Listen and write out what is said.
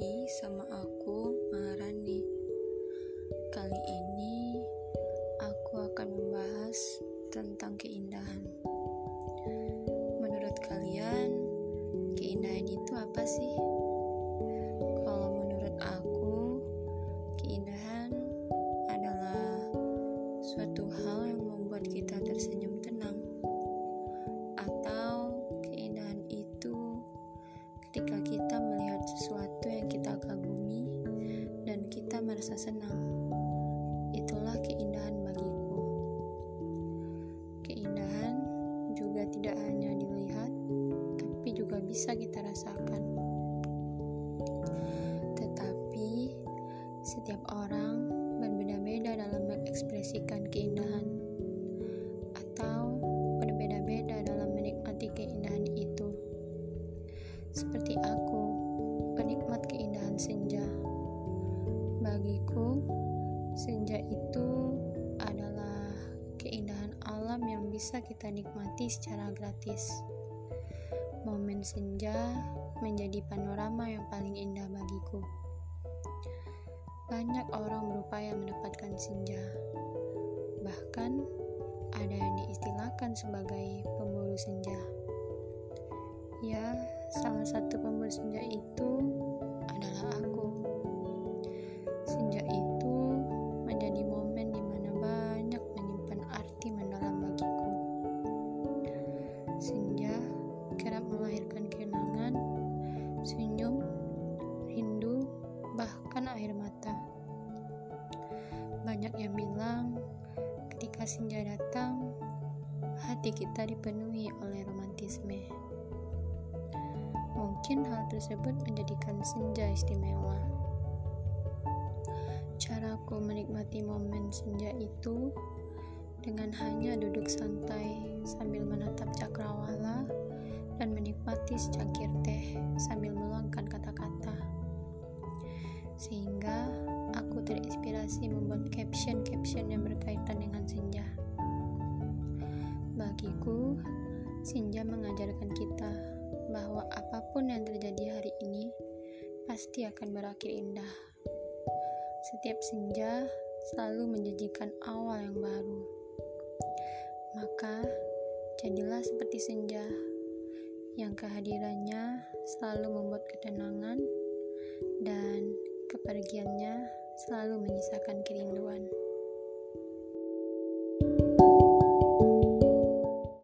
lagi sama aku Maharani. Kali ini aku akan membahas tentang keindahan. Menurut kalian, keindahan itu apa sih? Kalau menurut aku, keindahan bisa kita rasakan. Tetapi setiap orang berbeda-beda dalam mengekspresikan keindahan atau berbeda-beda dalam menikmati keindahan itu. Seperti aku, penikmat keindahan senja. Bagiku, senja itu adalah keindahan alam yang bisa kita nikmati secara gratis. Momen senja menjadi panorama yang paling indah bagiku. Banyak orang berupaya mendapatkan senja. Bahkan ada yang diistilahkan sebagai pemburu senja. Ya, salah satu pemburu senja itu adalah aku. Banyak yang bilang, ketika senja datang, hati kita dipenuhi oleh romantisme. Mungkin hal tersebut menjadikan senja istimewa. Caraku menikmati momen senja itu dengan hanya duduk santai sambil menatap cakrawala dan menikmati secangkir teh sambil meluangkan kata-kata. Sehingga terinspirasi membuat caption-caption yang berkaitan dengan senja. Bagiku, senja mengajarkan kita bahwa apa pun yang terjadi hari ini pasti akan berakhir indah. Setiap senja selalu menjanjikan awal yang baru. Maka, jadilah seperti senja yang kehadirannya selalu membuat ketenangan dan kepergiannya selalu menyisakan kerinduan.